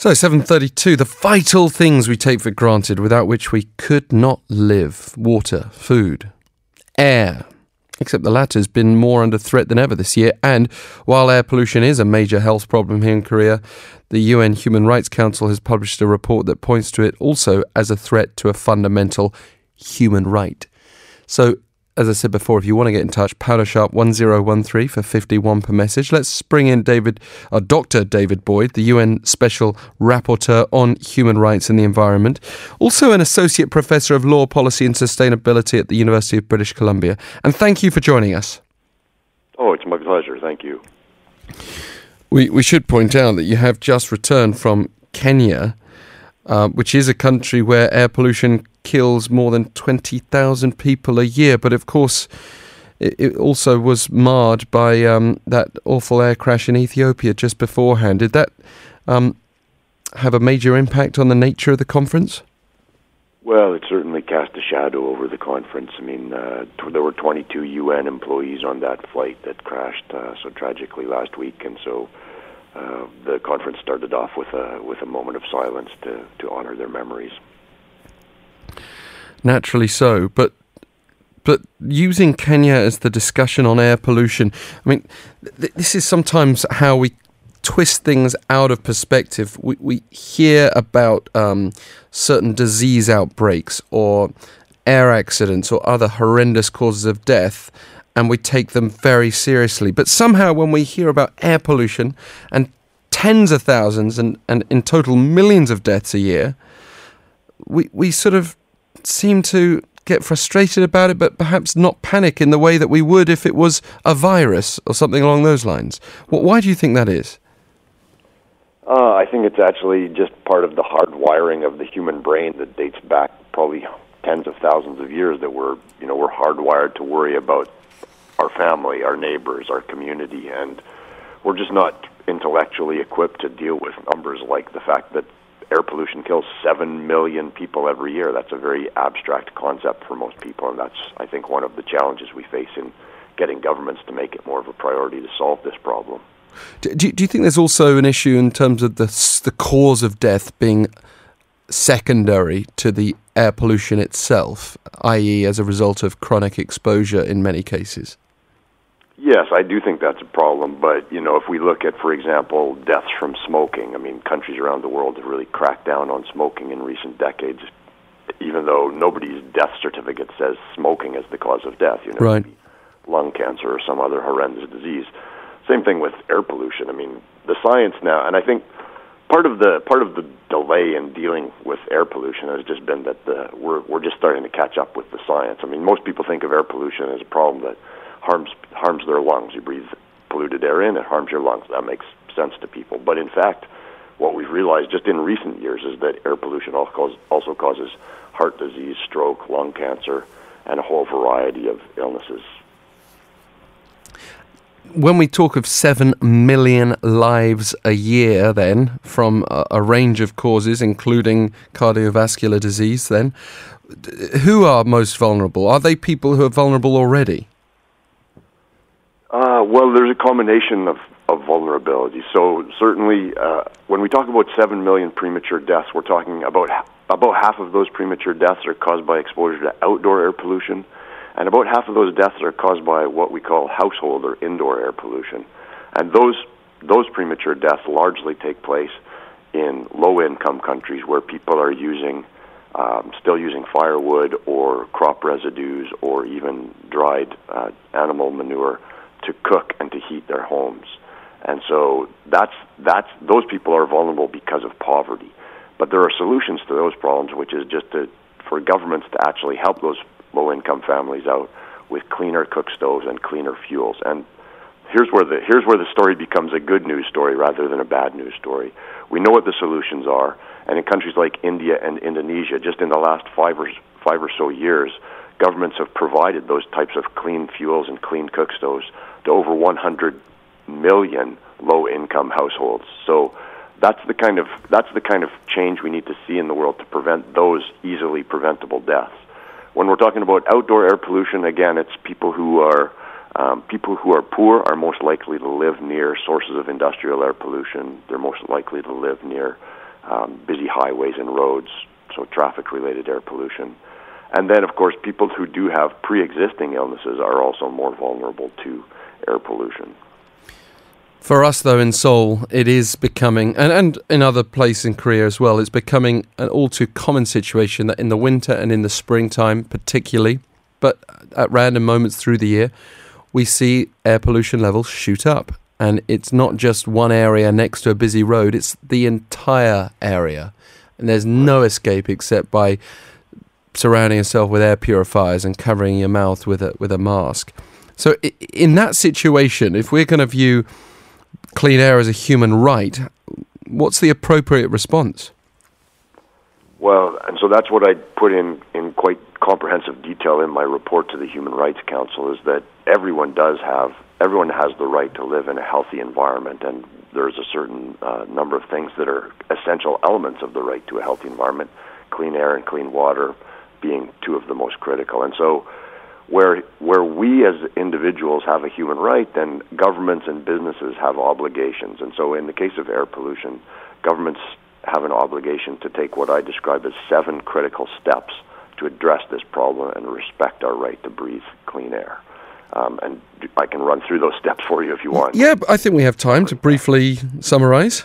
So 732 the vital things we take for granted without which we could not live. Water, food, air. Except the latter has been more under threat than ever this year and while air pollution is a major health problem here in Korea, the UN Human Rights Council has published a report that points to it also as a threat to a fundamental human right. So as I said before, if you want to get in touch, pounder sharp 1013 for 51 per message. Let's bring in David, uh, Dr. David Boyd, the UN Special Rapporteur on Human Rights and the Environment, also an Associate Professor of Law, Policy and Sustainability at the University of British Columbia. And thank you for joining us. Oh, it's my pleasure. Thank you. We, we should point out that you have just returned from Kenya, uh, which is a country where air pollution kills more than 20,000 people a year. But of course, it, also was marred by um, that awful air crash in Ethiopia just beforehand. Did that um, have a major impact on the nature of the conference? Well, it certainly cast a shadow over the conference. I mean, uh, t- there were 22 UN employees on that flight that crashed uh, so tragically last week, and so uh, the conference started off with a with a moment of silence to to honor their memories naturally so. But but using Kenya as the discussion on air pollution, I mean, th- this is sometimes how we twist things out of perspective. We, we hear about um, certain disease outbreaks or air accidents or other horrendous causes of death, and we take them very seriously. But somehow, when we hear about air pollution and tens of thousands and, and in total millions of deaths a year, we, we sort of seem to get frustrated about it, but perhaps not panic in the way that we would if it was a virus or something along those lines. Why do you think that is? Uh, I think it's actually just part of the hard wiring of the human brain that dates back probably tens of thousands of years. That we're, you know, we're hardwired to worry about our family, our neighbors, our community, and we're just not intellectually equipped to deal with numbers like the fact that air pollution kills 7 million people every year. That's a very abstract concept for most people, and that's, I think, one of the challenges we face in getting governments to make it more of a priority to solve this problem. Do, do you think there's also an issue in terms of the, the cause of death being secondary to the air pollution itself, i.e., as a result of chronic exposure in many cases? Yes, I do think that's a problem. But you know, if we look at, for example, deaths from smoking, I mean, countries around the world have really cracked down on smoking in recent decades. Even though nobody's death certificate says smoking is the cause of death, you know, right. lung cancer or some other horrendous disease. Same thing with air pollution. I mean, the science now, and I think part of the part of the delay in dealing with air pollution has just been that the we're we're just starting to catch up with the science. I mean, most people think of air pollution as a problem that harms harms their lungs. You breathe polluted air in, it harms your lungs. That makes sense to people. But in fact, what we've realized just in recent years is that air pollution also causes heart disease, stroke, lung cancer, and a whole variety of illnesses. When we talk of 7 million lives a year, then, from a, a range of causes, including cardiovascular disease, then, who are most vulnerable? Are they people who are vulnerable already? Uh, well, there's a combination of, of vulnerability. So certainly, uh, when we talk about seven million premature deaths, we're talking about about half of those premature deaths are caused by exposure to outdoor air pollution, and about half of those deaths are caused by what we call household or indoor air pollution. And those those premature deaths largely take place in low-income countries where people are using um, still using firewood or crop residues or even dried uh, animal manure to cook and to heat their homes. And so that's that's those people are vulnerable because of poverty. But there are solutions to those problems, which is just to for governments to actually help those low income families out with cleaner cook stoves and cleaner fuels. And here's where the here's where the story becomes a good news story rather than a bad news story. We know what the solutions are, and in countries like India and Indonesia, just in the last five or five or so years, governments have provided those types of clean fuels and clean cook stoves to over 100 million low-income households. So that's the kind of that's the kind of change we need to see in the world to prevent those easily preventable deaths. When we're talking about outdoor air pollution, again, it's people who are um, people who are poor are most likely to live near sources of industrial air pollution. They're most likely to live near um, busy highways and roads, so traffic related air pollution. And then, of course, people who do have pre existing illnesses are also more vulnerable to air pollution. For us, though, in Seoul, it is becoming, and, and in other places in Korea as well, it's becoming an all too common situation that in the winter and in the springtime, particularly, but at random moments through the year, we see air pollution levels shoot up. And it's not just one area next to a busy road, it's the entire area. And there's no escape except by surrounding yourself with air purifiers and covering your mouth with a, with a mask. So, in that situation, if we're going to view clean air as a human right, what's the appropriate response? Well, and so that's what I put in in quite comprehensive detail in my report to the Human Rights Council is that everyone does have everyone has the right to live in a healthy environment and there's a certain uh, number of things that are essential elements of the right to a healthy environment, clean air and clean water being two of the most critical. And so where where we as individuals have a human right, then governments and businesses have obligations. And so, in the case of air pollution, governments have an obligation to take what I describe as seven critical steps to address this problem and respect our right to breathe clean air. Um, and I can run through those steps for you if you want. Yeah, I think we have time to briefly summarize.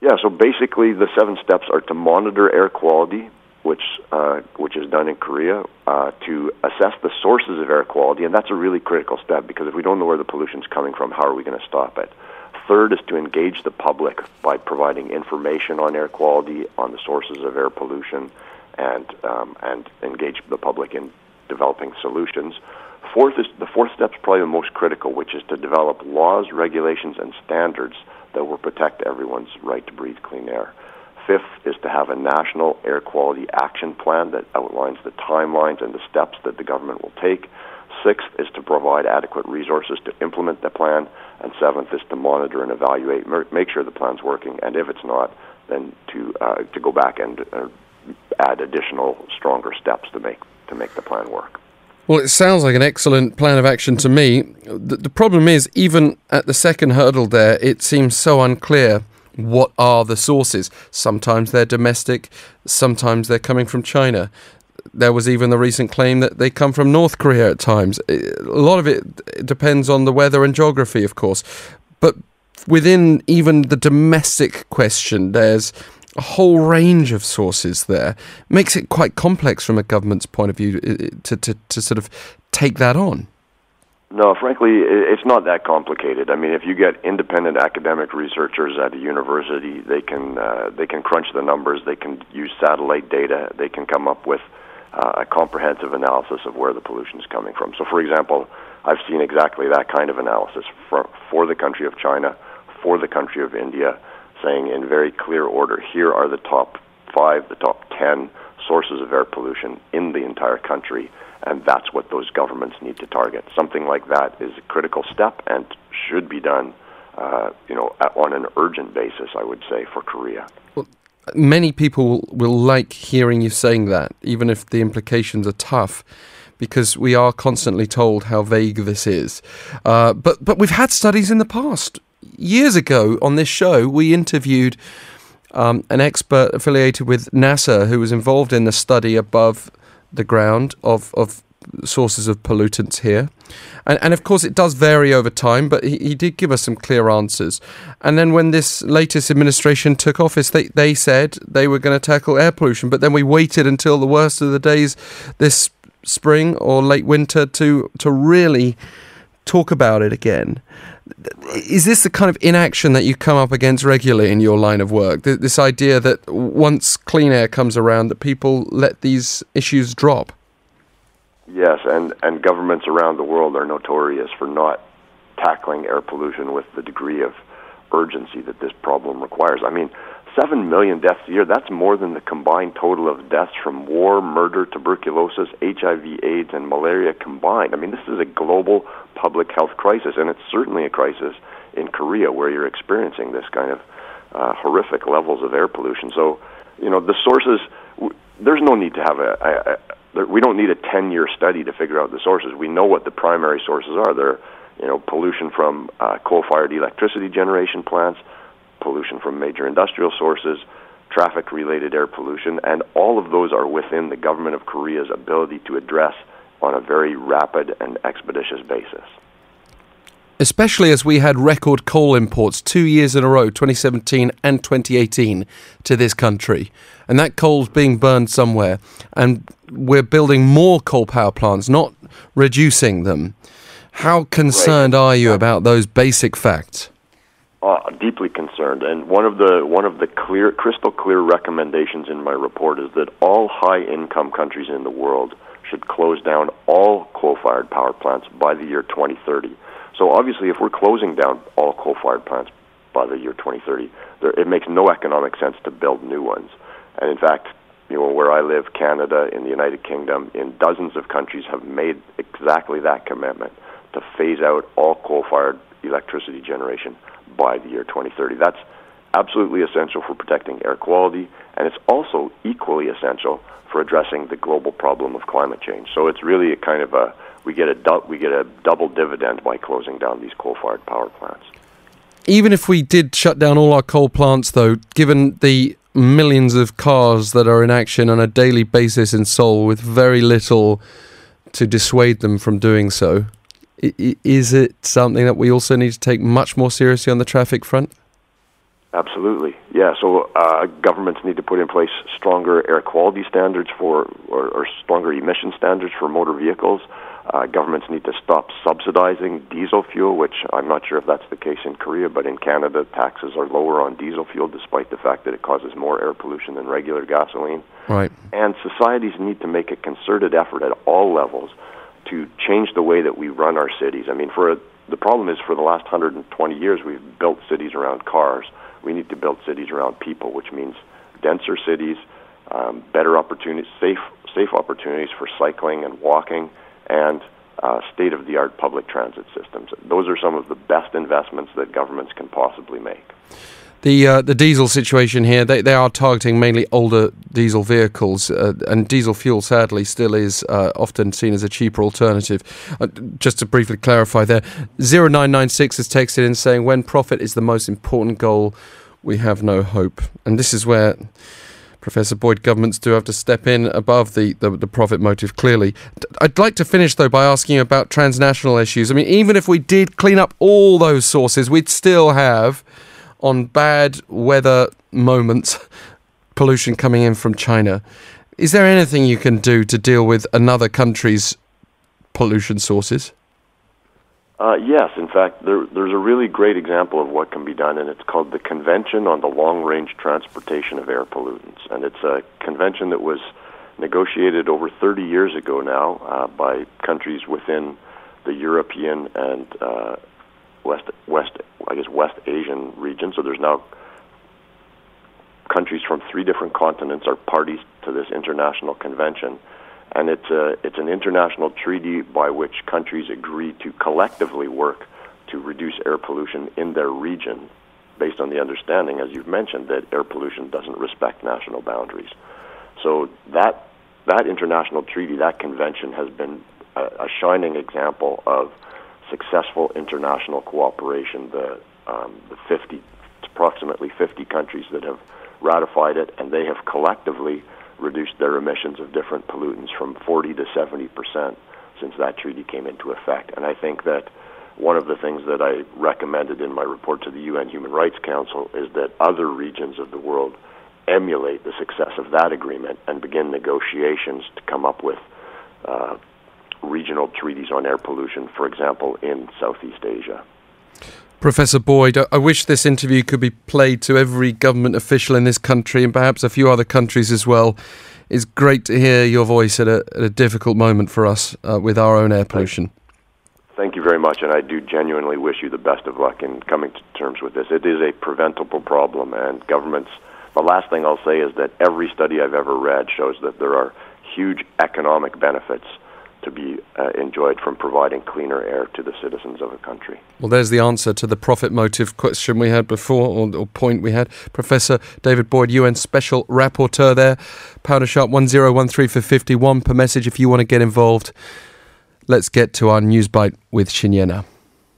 Yeah, so basically, the seven steps are to monitor air quality, which uh, which is done in Korea, uh, to assess the sources of air quality, and that's a really critical step because if we don't know where the pollution is coming from, how are we going to stop it? Third is to engage the public by providing information on air quality, on the sources of air pollution, and um, and engage the public in developing solutions. Fourth is the fourth step is probably the most critical, which is to develop laws, regulations, and standards that will protect everyone's right to breathe clean air. Fifth is to have a national air quality action plan that outlines the timelines and the steps that the government will take. Sixth is to provide adequate resources to implement the plan. And seventh is to monitor and evaluate, make sure the plan's working. And if it's not, then to uh, to go back and uh, add additional, stronger steps to make to make the plan work. Well, it sounds like an excellent plan of action to me. The, the problem is, even at the second hurdle there, it seems so unclear what are the sources? Sometimes they're domestic, sometimes they're coming from China. There was even the recent claim that they come from North Korea at times. Eh, a lot of it depends on the weather and geography, of course. But within even the domestic question, there's a whole range of sources there. Makes it quite complex from a government's point of view eh, eh, to, to, to sort of take that on. No, frankly, it's not that complicated. I mean, if you get independent academic researchers at a university, they can uh, they can crunch the numbers, they can use satellite data, they can come up with uh, a comprehensive analysis of where the pollution is coming from. So, for example, I've seen exactly that kind of analysis for for the country of China, for the country of India, saying in very clear order, here are the top five, the top ten sources of air pollution in the entire country and that's what those governments need to target. Something like that is a critical step and should be done, uh, you know, on an urgent basis. I would say for Korea. Well, many people will like hearing you saying that, even if the implications are tough. Because we are constantly told how vague this is, uh, but but we've had studies in the past. Years ago on this show, we interviewed um, an expert affiliated with NASA who was involved in the study above the ground of, of sources of pollutants here. And, and of course, it does vary over time, but he, he did give us some clear answers. And then when this latest administration took office, they, they said they were going to tackle air pollution, but then we waited until the worst of the days this spring or late winter to, to really talk about it again. Is this the kind of inaction that you come up against regularly in your line of work? This idea that once clean air comes around, that people let these issues drop? Yes, and, and governments around the world are notorious for not tackling air pollution with the degree of urgency that this problem requires. I mean, 7 million deaths a year, that's more than the combined total of deaths from war, murder, tuberculosis, HIV, AIDS, and malaria combined. I mean, this is a global public health crisis, and it's certainly a crisis in Korea where you're experiencing this kind of uh, horrific levels of air pollution. So, you know, the sources, w- there's no need to have a, a, a we don't need a 10 year study to figure out the sources. We know what the primary sources are. They're, you know, pollution from uh, coal fired electricity generation plants pollution from major industrial sources, traffic related air pollution, and all of those are within the government of Korea's ability to address on a very rapid and expeditious basis. Especially as we had record coal imports two years in a row, 2017 and 2018, to this country. And that coal's being burned somewhere. And we're building more coal power plants, not reducing them. How concerned right. are you about those basic facts? Uh, deeply concerned, and one of the one of the clear, crystal clear recommendations in my report is that all high income countries in the world should close down all coal-fired power plants by the year 2030. So obviously, if we're closing down all coal-fired plants by the year 2030, there, it makes no economic sense to build new ones. And in fact, you know, where I live, Canada, in the United Kingdom, in dozens of countries have made exactly that commitment to phase out all coal-fired electricity generation by the year 2030. That's absolutely essential for protecting air quality, and it's also equally essential for addressing the global problem of climate change. So it's really a kind of a we get a we get a double dividend by closing down these coal-fired power plants. Even if we did shut down all our coal plants, though, given the millions of cars that are in action on a daily basis in Seoul, with very little to dissuade them from doing so, is it something that we also need to take much more seriously on the traffic front? Absolutely, yeah. So uh, governments need to put in place stronger air quality standards for, or, or stronger emission standards for motor vehicles. Uh, governments need to stop subsidizing diesel fuel, which I'm not sure if that's the case in Korea, but in Canada, taxes are lower on diesel fuel despite the fact that it causes more air pollution than regular gasoline. Right. And societies need to make a concerted effort at all levels to change the way that we run our cities. I mean, for a, the problem is for the last 120 years we've built cities around cars. We need to build cities around people, which means denser cities, um, better opportunities, safe safe opportunities for cycling and walking, and uh, state of the art public transit systems. Those are some of the best investments that governments can possibly make. The uh, the diesel situation here, they, they are targeting mainly older diesel vehicles, uh, and diesel fuel sadly still is uh, often seen as a cheaper alternative. Uh, just to briefly clarify there, 0996 is texted in saying, when profit is the most important goal, we have no hope. And this is where Professor Boyd governments do have to step in above the, the, the profit motive, clearly. I'd like to finish, though, by asking you about transnational issues. I mean, even if we did clean up all those sources, we'd still have on bad weather moments, pollution coming in from China. Is there anything you can do to deal with another country's pollution sources? Uh, yes, in fact, there, there's a really great example of what can be done, and it's called the Convention on the Long Range Transportation of Air Pollutants. And it's a convention that was negotiated over 30 years ago now uh, by countries within the European and uh, West West I guess West Asian region. So there's now countries from three different continents are parties to this international convention, and it's a it's an international treaty by which countries agree to collectively work to reduce air pollution in their region, based on the understanding, as you've mentioned, that air pollution doesn't respect national boundaries. So that that international treaty, that convention, has been a, a shining example of successful international cooperation. The, um, the 50, approximately 50 countries that have ratified it, and they have collectively reduced their emissions of different pollutants from 40 to 70 percent since that treaty came into effect. And I think that one of the things that I recommended in my report to the UN Human Rights Council is that other regions of the world emulate the success of that agreement and begin negotiations to come up with uh, regional treaties on air pollution, for example, in Southeast Asia. Professor Boyd, I wish this interview could be played to every government official in this country and perhaps a few other countries as well. It's great to hear your voice at a, at a difficult moment for us uh, with our own air pollution. Thank you very much, and I do genuinely wish you the best of luck in coming to terms with this. It is a preventable problem, and governments. The last thing I'll say is that every study I've ever read shows that there are huge economic benefits to be uh, enjoyed from providing cleaner air to the citizens of a country. Well, there's the answer to the profit motive question we had before, or, or point we had. Professor David Boyd, UN Special Rapporteur there. Pounder Sharp 1013 for 51 per message if you want to get involved. Let's get to our news bite with Shinyena.